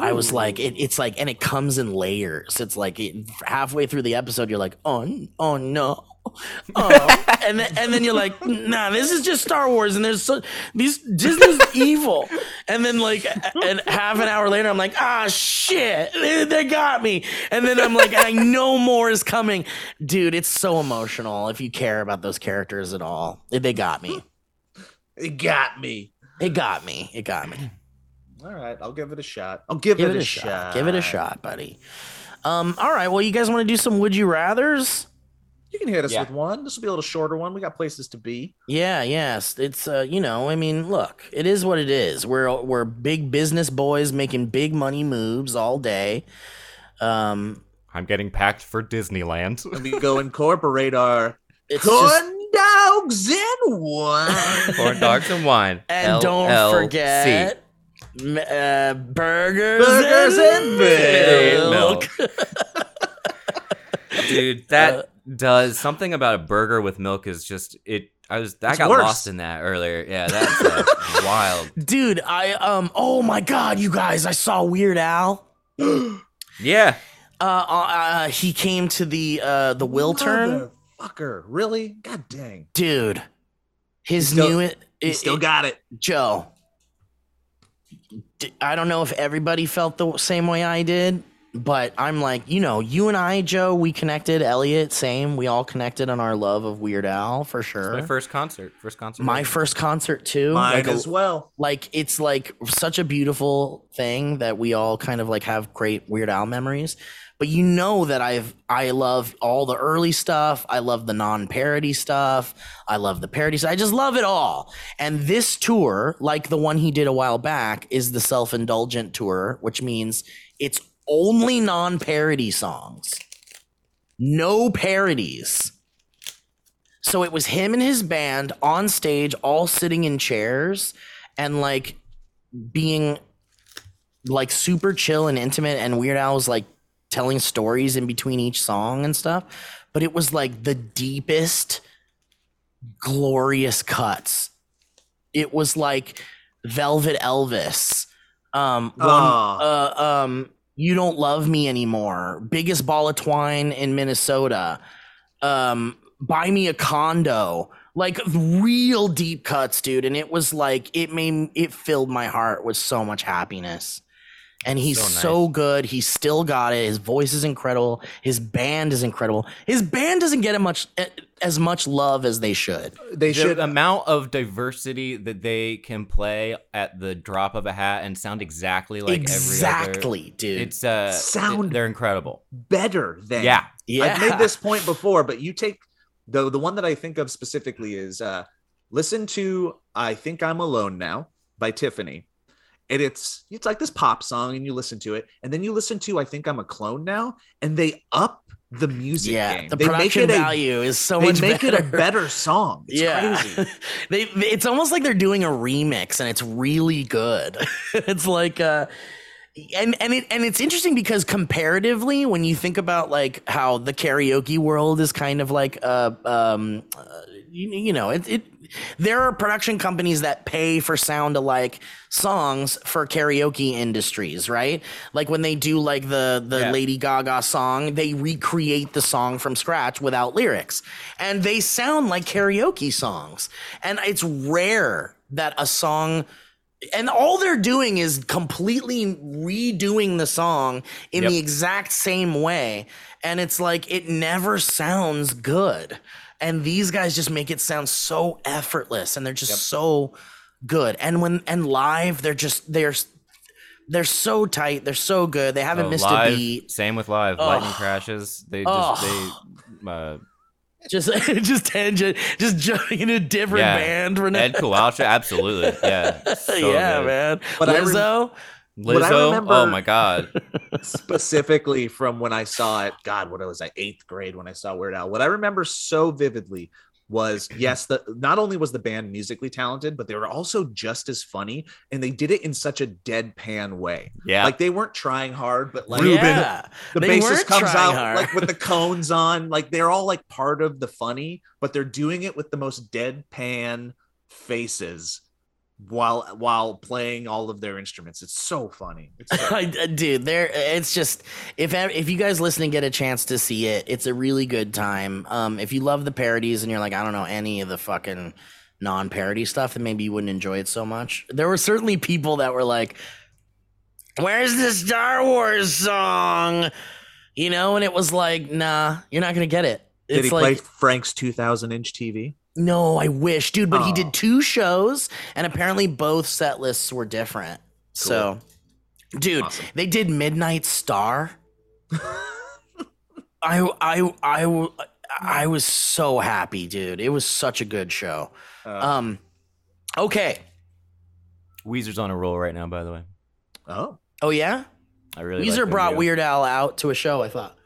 I was like, it, it's like, and it comes in layers. It's like it, halfway through the episode, you're like, oh, oh no, oh, and then and then you're like, nah, this is just Star Wars, and there's so these Disney's evil, and then like, and half an hour later, I'm like, ah, shit, they, they got me, and then I'm like, I know more is coming, dude. It's so emotional if you care about those characters at all. They got me. it got me It got me. It got me. All right i'll give it a shot i'll give, Give it, it a shot. shot. Give it a shot, buddy. Um, all right. Well, you guys want to do some would you rather's? you can hit us Yeah. with one this will be a little shorter one we got places to be Yeah, yes. It's uh, you know, I mean, look, it is what it is. We're we're big business boys making big money moves all day. Um, I'm getting packed for Disneyland. and we go incorporate our it's just, corn dogs and wine Corn dogs and wine. and don't forget m- uh, burgers, Burgers and milk. dude. That Uh, does something about a burger with milk is just it. I was I got worse. lost in that earlier. Yeah, that's uh, wild. Dude, I um, oh my god, you guys, I saw Weird Al. Yeah, Uh, uh, uh, he came to the uh the Wiltern. Fucker, really? God dang. dude his still- new it, He it- still it- got it. joe d- i don't know if everybody felt the same way i did but i'm like you know you and i joe we connected elliot same we all connected on our love of weird al for sure my first concert. First concert. my first concert too Mine like, as well. like it's like such a beautiful thing that we all kind of like have great Weird Al memories. But you know that I've I love all the early stuff. I love the non-parody stuff. I love the parodies. I just love it all. And this tour, like the one he did a while back, is the self-indulgent tour, which means it's only non-parody songs. No parodies. So it was him and his band on stage, all sitting in chairs and like being like super chill and intimate. And Weird Al was like telling stories in between each song and stuff. But it was like the deepest, glorious cuts it was like Velvet Elvis. Um, one, Aw. uh, um, you don't love me anymore. Biggest ball of twine in Minnesota. Um, buy me a condo. Like real deep cuts, dude. And it was like it made it filled my heart with so much happiness. And he's So so, good. He's still got it. His voice is incredible. His band is incredible. His band doesn't get much as much love as they should. They the should amount of diversity that they can play at the drop of a hat and sound exactly like every exactly, other. dude. It's uh, Sound- they're incredible. better than Yeah, yeah. I've made this point before, but you take the the one that I think of specifically is uh listen to I Think I'm Alone Now by Tiffany. And it's it's like this pop song, and you listen to it, and then you listen to I Think I'm a Clone Now, and they up the music yeah, game. the they make production it a, value is so much. they much make better. it a better song. It's yeah, crazy. they it's almost like they're doing a remix, and it's really good. it's like uh, and and it and it's interesting because comparatively, when you think about like how the karaoke world is kind of like uh um uh, you, you know it it there are production companies that pay for sound alike songs for karaoke industries, right? Like when they do like the the Yeah. Lady Gaga song, they recreate the song from scratch without lyrics. And they sound like karaoke songs. And it's rare that a song and all they're doing is completely redoing the song in Yep. the exact same way and it's like it never sounds good and these guys just make it sound so effortless and they're just so good and when and live they're just they're they're so tight they're so good they haven't Oh, missed live, a beat Same with live. Oh. Lightning crashes. They just they uh, just just tangent just jumping in a different Yeah. band for Ed Kowalczyk, absolutely. Yeah. So yeah good. man But I rem- Lizzo What I Lizzo. remember- oh my god. specifically from when I saw it. God, what was I eighth grade when I saw Weird Al? What I remember so vividly was yes, the not only was the band musically talented, but they were also just as funny, and they did it in such a deadpan way. Yeah. Like they weren't trying hard, but like yeah the They bassist comes out hard. like with the cones on, like they're all like part of the funny, but they're doing it with the most deadpan faces while while playing all of their instruments. It's so funny. It's so dude there it's just if if you guys listen and get a chance to see it it's a really good time um if you love the parodies and you're like i don't know any of the fucking non-parody stuff then maybe you wouldn't enjoy it so much there were certainly people that were like where's the star wars song you know and it was like nah you're not gonna get it Did it's he like play Frank's 2000 inch TV? No i wish dude but he Oh. did two shows and apparently both set lists were different so dude Awesome. they did midnight star I, I i i was so happy dude it was such a good show Uh, um okay Weezer's on a roll right now, by the way. oh, oh yeah I really like Weezer them, brought yeah. Weird Al out to a show. I thought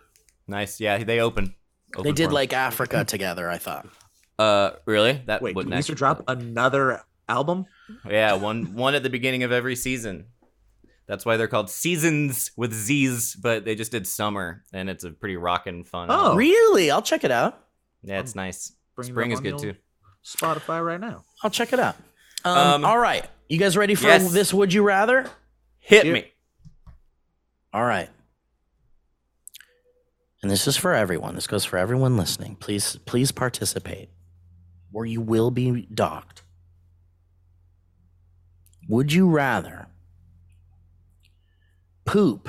Nice. Yeah, they open. they did for 'em. like Africa together. I thought. Uh, really? That wait, would did next Weezer drop another album? Yeah, one one at the beginning of every season. That's why they're called seasons with Z's, but they just did summer, and it's a pretty rockin' fun. Oh. album. Really? I'll check it out. yeah, it's nice. Bringing it Spring is good too. Spotify right now. I'll check it out. Um, Um, all right, you guys ready for yes. this? Would you rather? Hit Yeah. me. All right. And this is for everyone. This goes for everyone listening. Please, please participate, or you will be docked. Would you rather poop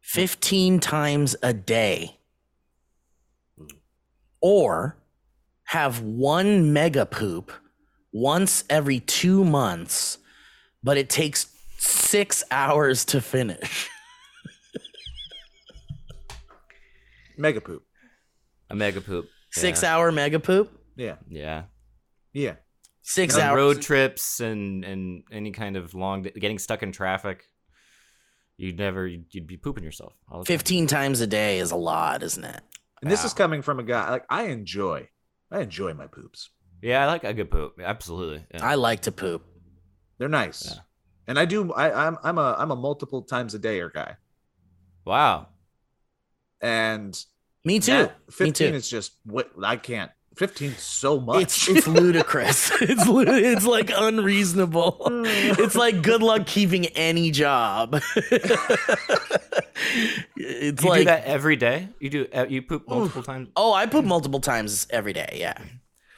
15 times a day or have one mega poop once every two months, but it takes six hours to finish? Mega poop. A mega poop. Six yeah. hour mega poop? Yeah, Yeah. yeah. Six On hours. road trips and and any kind of long getting stuck in traffic, you'd never you'd, you'd be pooping yourself. All the time. 15 times a day is a lot, isn't it? And this is coming from a guy like I enjoy. I enjoy my poops. Yeah, I like a good poop. Absolutely. Yeah. I like to poop. They're nice. Yeah. And I do I, I'm I'm a I'm a multiple times a dayer guy. wow. And Me too. that Me 15 too. is just what I can't 15 so much. It's it's ludicrous. it's it's like unreasonable. it's like good luck keeping any job. it's You like do that every day? You do uh, you poop multiple times? oh, I poop multiple times every day. Yeah.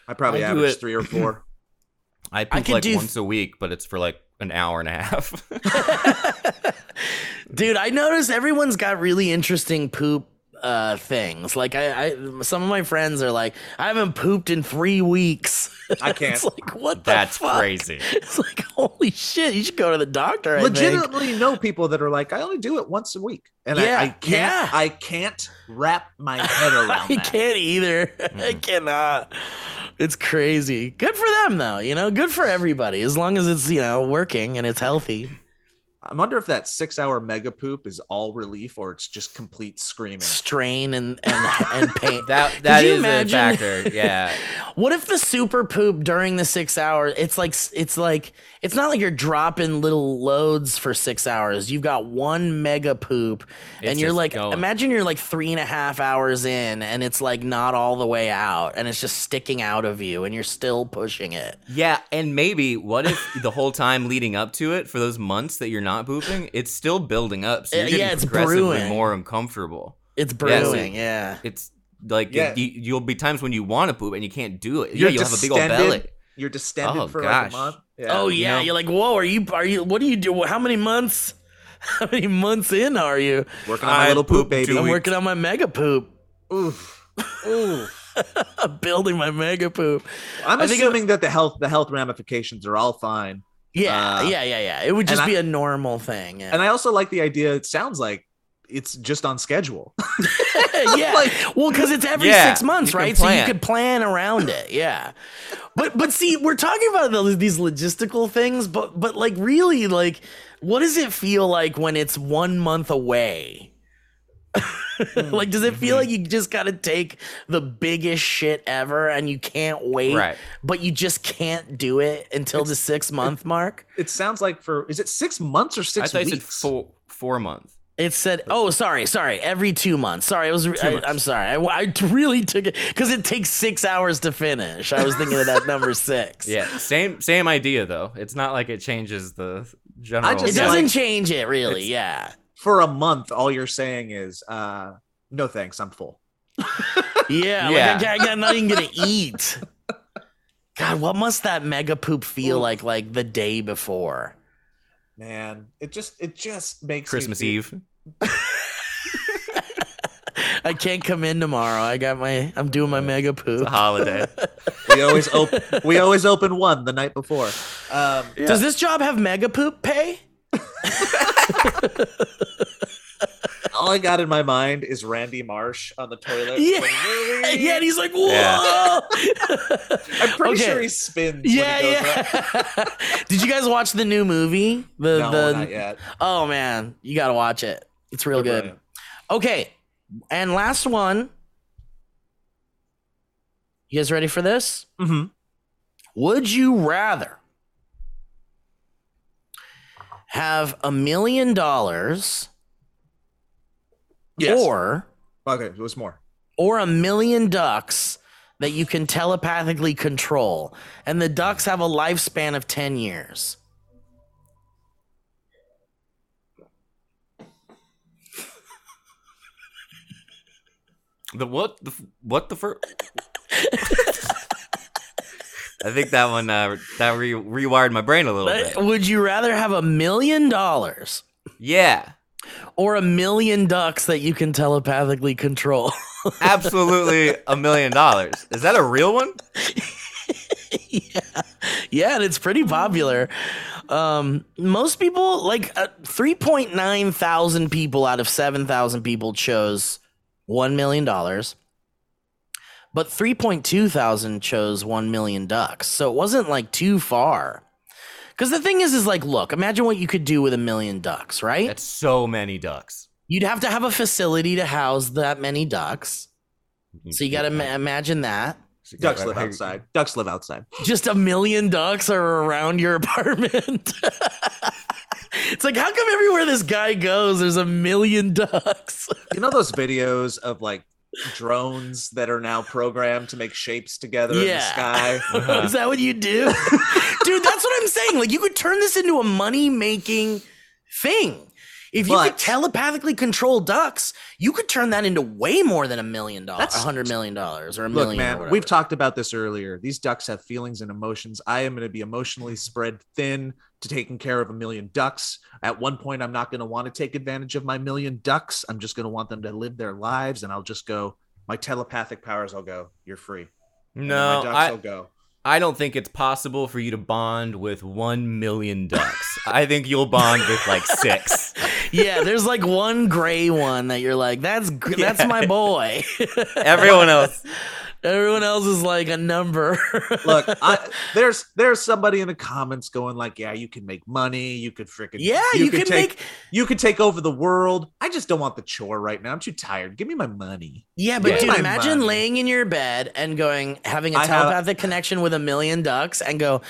I probably I do average it- three or four. I poop could like do- once a week, but it's for like an hour and a half. Dude, I noticed everyone's got really interesting poop uh things. Like I, I some of my friends are like, I haven't pooped in three weeks. I can't. it's like what the That's fuck? crazy. It's like holy shit, you should go to the doctor. I think. Legitimately know people that are like, I only do it once a week. And Yeah, I, I can't yeah. I can't wrap my head around I that. can't either. I cannot. It's crazy. Good for them though, you know, good for everybody as long as it's, you know, working and it's healthy. I wonder if that six hour mega poop is all relief or it's just complete screaming. Strain and and, and pain. That that you is a factor. Yeah. What if the super poop during the six hours? It's like it's like it's not like you're dropping little loads for six hours. You've got one mega poop, and you're like, going. imagine you're like three and a half hours in, and it's like not all the way out, and it's just sticking out of you, and you're still pushing it. Yeah, and maybe what if the whole time leading up to it, for those months that you're not pooping, it's still building up, so you're getting yeah, it's progressively brewing. more uncomfortable. It's Yeah, so- brewing, yeah. It's like Yeah. you, you'll be times when you want to poop and you can't do it. You're yeah, you'll have a big old belly. You're distended Oh, for gosh. like a month. Yeah. oh yeah, know? you're like, whoa, are you? Are you? What do you do? How many months? How many months in are you? Working on my I little poop baby. I'm weeks. working on my mega poop. Oof. Ooh. I'm building my mega poop. I'm I think assuming that the health the health ramifications are all fine. Yeah, Uh, yeah, yeah, yeah. It would just be a normal thing. Yeah, And I also like the idea. It sounds like it's just on schedule. yeah. like- well, because it's every Yeah, six months, right? So you could plan around it. Yeah, but but see, we're talking about the, these logistical things, but but like really, like, what does it feel like when it's one month away? like, does it Mm-hmm. feel like you just got to take the biggest shit ever and you can't wait, Right. but you just can't do it until the six month mark? it sounds like for is it six months or I six thought weeks? said four four months. It said, "Oh, sorry, sorry. Every two months. Sorry, it was. I, I'm sorry. I, I really took it because it takes six hours to finish. I was thinking of that number six. Yeah, same same idea though. It's not like it changes the general. I just it doesn't like- change it really. Yeah, for a month, all you're saying is, uh, no thanks, I'm full. yeah. Yeah. Like I, I'm not even gonna eat. God, what must that mega poop feel Ooh. like? Like the day before. Man, it just it just makes Christmas feel- Eve. I can't come in tomorrow. I got my. I'm doing my mega It's poop. a holiday. We always open we always open one the night before. Um, Does this job have mega poop pay? all I got in my mind is Randy Marsh on the toilet. Yeah. When- Yeah, and he's like, whoa. Yeah. I'm pretty Okay. sure he spins. Yeah, when he goes yeah. Did you guys watch the new movie? The No, the not yet. Oh man, you got to watch it. It's real They're good. brilliant. Okay. And last one. You guys ready for this? Mhm. Would you rather have a million dollars Yes. or okay, it was more. or a million ducks that you can telepathically control and the ducks have a lifespan of 10 years? The what? The, what the first? I think that one uh, that re- rewired my brain a little bit. Would you rather have a million dollars Yeah, or a million ducks that you can telepathically control? absolutely a million dollars. Is that a real one? yeah. Yeah, and it's pretty popular. Um, most people, like uh, 3.9 thousand people out of 7,000 people chose $1 million. But 3.2 thousand chose 1 million ducks. So it wasn't like too far. Because the thing is, is like, look, imagine what you could do with a million ducks, right? That's so many ducks. You'd have to have a facility to house that many ducks. Mm-hmm. So you got to ma- imagine that. Ducks live outside. Ducks live outside. Just a million ducks are around your apartment. it's like, how come everywhere this guy goes, there's a million ducks? You know those videos of like drones that are now programmed to make shapes together in the Yeah. sky. Uh-huh. Is that what you do? Dude, that's what I'm saying. Like you could turn this into a money making thing. If you could telepathically control ducks, you could turn that into way more than a million dollars, a hundred million dollars, or a Look, million. or man, whatever. we've talked about this earlier. These ducks have feelings and emotions. I am going to be emotionally spread thin to taking care of a million ducks. At one point, I'm not going to want to take advantage of my million ducks. I'm just going to want them to live their lives, and I'll just go. My telepathic powers, I'll go. You're free. No, my ducks I, will go. I don't think it's possible for you to bond with one million ducks. I think you'll bond with like six. yeah, there's like one gray one that you're like, that's gr- that's my boy. Everyone else. Everyone else is like a number. Look, I, there's there's somebody in the comments going like, "Yeah, you can make money. You could freaking yeah, you, could can take make. you could take over the world. I just don't want the chore right now. I'm too tired. Give me my money." Yeah, but Yeah. dude, imagine money. laying in your bed and going, having a I have- telepathic connection with a million ducks, and go,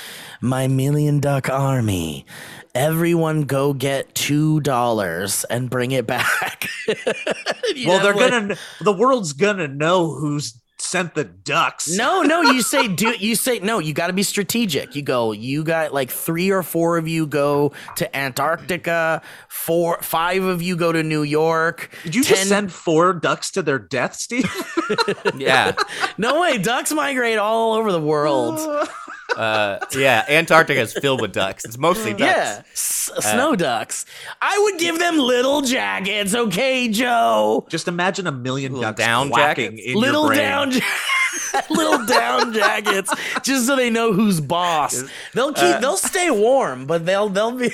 my million duck army. Everyone go get two dollars and bring it back. Well, they're like- gonna the world's gonna know who's sent the ducks. No, no, you say do you say no, you got to be strategic. You go, you got like 3 or 4 of you go to Antarctica, 4 5 of you go to New York. Did you 10 just send four ducks to their death, Steve? Yeah. No way, ducks migrate all over the world. Uh, yeah. Antarctica is filled with ducks. It's mostly ducks. Yeah, S- snow ducks. I would give them little jackets, okay, Joe. just imagine a million Little ducks down quacking jackets? in little your brain. down, ja- little down jackets, just so they know who's boss. They'll keep, they'll stay warm, but they'll they'll be.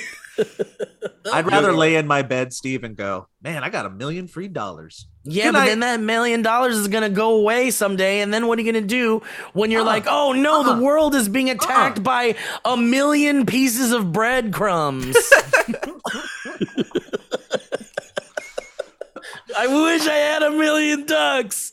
I'd rather lay in my bed, Steve, and go, man, I got a million free dollars. Yeah, Good but night. then that million dollars is gonna go away someday, and then what are you gonna do when you're uh-uh. like, oh no, the uh-uh. world is being uh-uh. attacked by a million pieces of breadcrumbs. I wish I had a million ducks.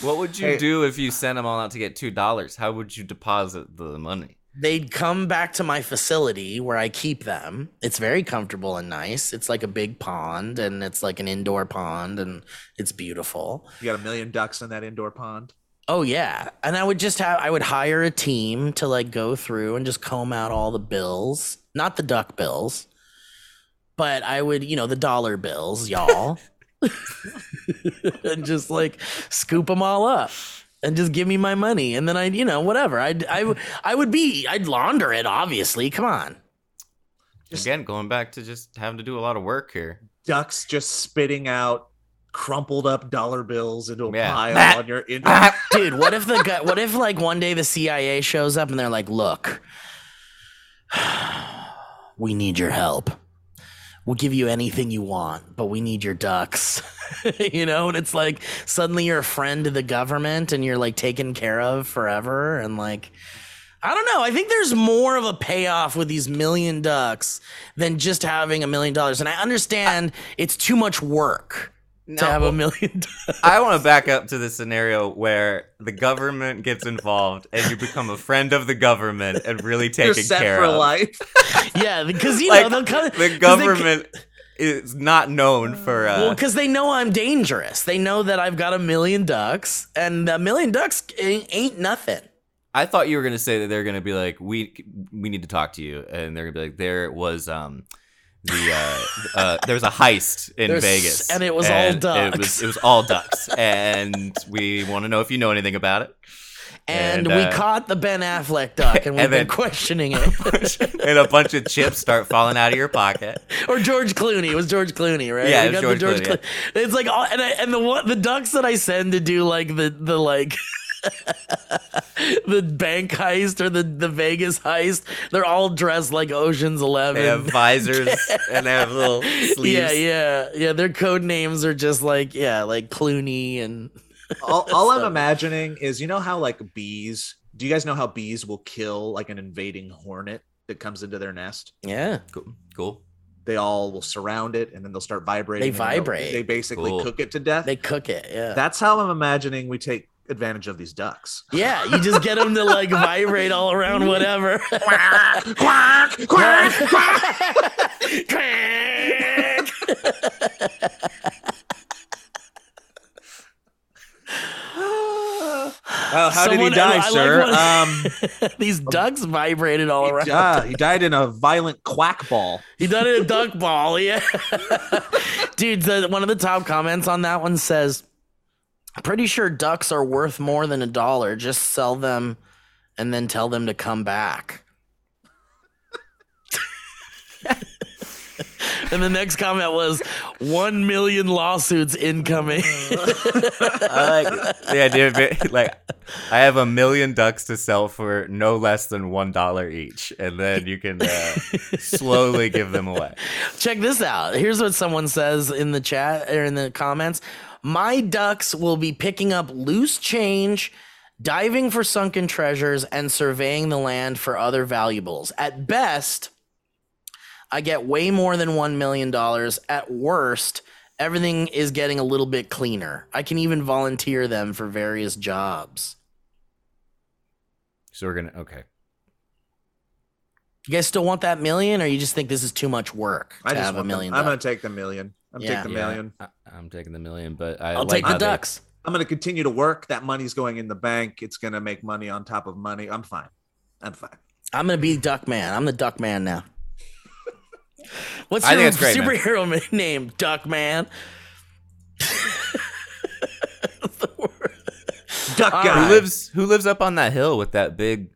What would you Hey. do if you sent them all out to get two dollars? How would you deposit the money? They'd come back to my facility where I keep them. It's very comfortable and nice. It's like a big pond, and it's like an indoor pond, and it's beautiful. You got a million ducks in that indoor pond. Oh yeah, and I would just have I would hire a team to like go through and just comb out all the bills, not the duck bills, but I would you know the dollar bills, y'all, and just like scoop them all up and just give me my money, and then I you know whatever I'd I I would be I'd launder it obviously. Come on, Again, going back to just having to do a lot of work here. Ducks just spitting out crumpled up dollar bills into a Yeah. pile Ah. on your indoor. dude. What if the gu- what if like one day the CIA shows up and they're like, look, we need your help. We'll give you anything you want, but we need your ducks. you know, and it's like suddenly you're a friend to the government and you're like taken care of forever. And like, I don't know. I think there's more of a payoff with these million ducks than just having a million dollars. And I understand it's too much work to have a million ducks. I want to back up to the scenario where the government gets involved and you become a friend of the government and really You're set care for of. life. Yeah, because you Like, know they'll come. 'cause the they- government is not known for. Uh, Well, because they know I'm dangerous. They know that I've got a million ducks, and a million ducks ain't, ain't nothing. I thought you were gonna say that they're gonna be like, we we need to talk to you, and they're gonna be like, there was um the uh, uh there was a heist in There's- Vegas, and it was all It ducks. was it was all ducks, and we want to know if you know anything about it. And, And, we uh, caught the Ben Affleck duck, and we've and been questioning it. and a bunch of chips start falling out of your pocket. or George Clooney. It was George Clooney, right? Yeah, it got George Clooney, It's like, all, and I, and the the ducks that I send to do like the the like. the bank heist or the, the Vegas heist, they're all dressed like Ocean's Eleven. They have visors and they have little sleeves. Yeah, yeah, yeah. Their code names are just like yeah, like Clooney and all, all I'm imagining is you know how like bees. Do you guys know how bees will kill like an invading hornet that comes into their nest? yeah. Cool. cool. They all will surround it and then they'll start vibrating. They vibrate. They basically Cool. cook it to death. They cook it. Yeah. That's how I'm imagining we take advantage of these ducks. Yeah, you just get them to like vibrate all around whatever. quack, quack, quack, quack. Well, how Someone, did he die, sir? Like um, these ducks vibrated all he, around. Uh, he died in a violent quack ball. He died in a duck ball, yeah. Dude, the, one of the top comments on that one says, "Pretty sure ducks are worth more than a dollar. Just sell them, and then tell them to come back." and the next comment was, million lawsuits incoming." I like the idea of it. Like, I have a million ducks to sell for no less than one dollar each, and then you can uh, slowly give them away. Check this out. Here's what someone says in the chat or in the comments. My ducks will be picking up loose change, diving for sunken treasures, and surveying the land for other valuables. At best, I get way more than $1 million. At worst, everything is getting a little bit cleaner. I can even volunteer them for various jobs. So we're gonna okay. You guys still want that million, or you just think this is too much work to I just have a million? Them. I'm gonna take the million. I'm Yeah. taking the Yeah, million. I, I'm taking the million, but I I'll like take how the they- ducks. I'm gonna continue to work. That money's going in the bank. It's gonna make money on top of money. I'm fine. I'm fine. I'm gonna be Duck Man. I'm the Duck Man now. What's your great, superhero ma- name? Duck Man. Duck All guy. Who lives Who lives up on that hill with that big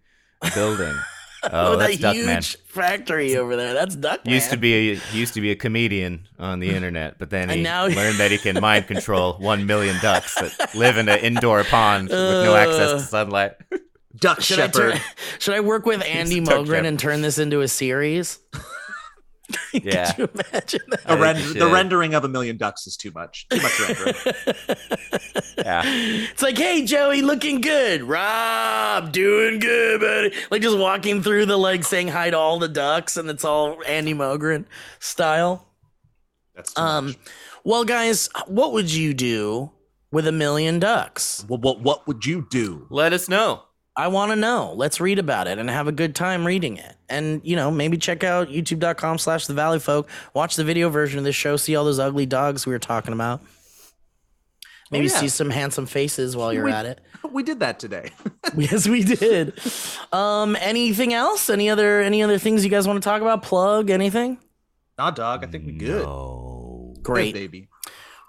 building? Oh, With that's that Duck huge Man. factory over there. That's Duck Man. Used to be a, he used to be a comedian on the internet, but then he now- learned that he can mind control one million ducks that live in an indoor pond with no uh. access to sunlight. Duck Should I, shepherd. turn, should I work with Andy Mogren and turn this into a series? Yeah. Could you imagine that? The, I think ren- you the rendering of a million ducks is too much. Too much rendering. Yeah. It's like, hey Joey, looking good. Rob, doing good, buddy. Like just walking through the like saying hi to all the ducks, and it's all Andy Mogren style. That's too Um, much. well, guys, what would you do with a million ducks? Well, what what would you do? Let us know. I want to know. Let's read about it and have a good time reading it. And, you know, maybe check out youtube.com slash the Valleyfolk. Watch the video version of this show. See all those ugly dogs we were talking about. Maybe yeah. see some handsome faces while you're We- at it. We did that today. yes, we did. Um, anything else? Any other any other things you guys want to talk about? Plug anything? nah, dog. I think we good. No. Great. Good, baby.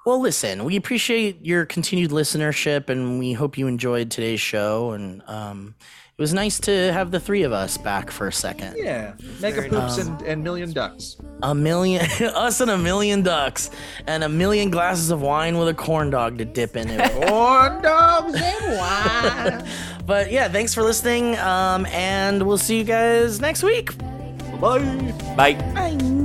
Well, listen, we appreciate your continued listenership, and we hope you enjoyed today's show. And um, it was nice to have the three of us back for a second. Yeah, mega poops and, and million ducks. A million, us and a million ducks, and a million glasses of wine with a corn dog to dip in it. Corn dogs and wine. but yeah, thanks for listening, um, and we'll see you guys next week. Bye. Bye. Bye.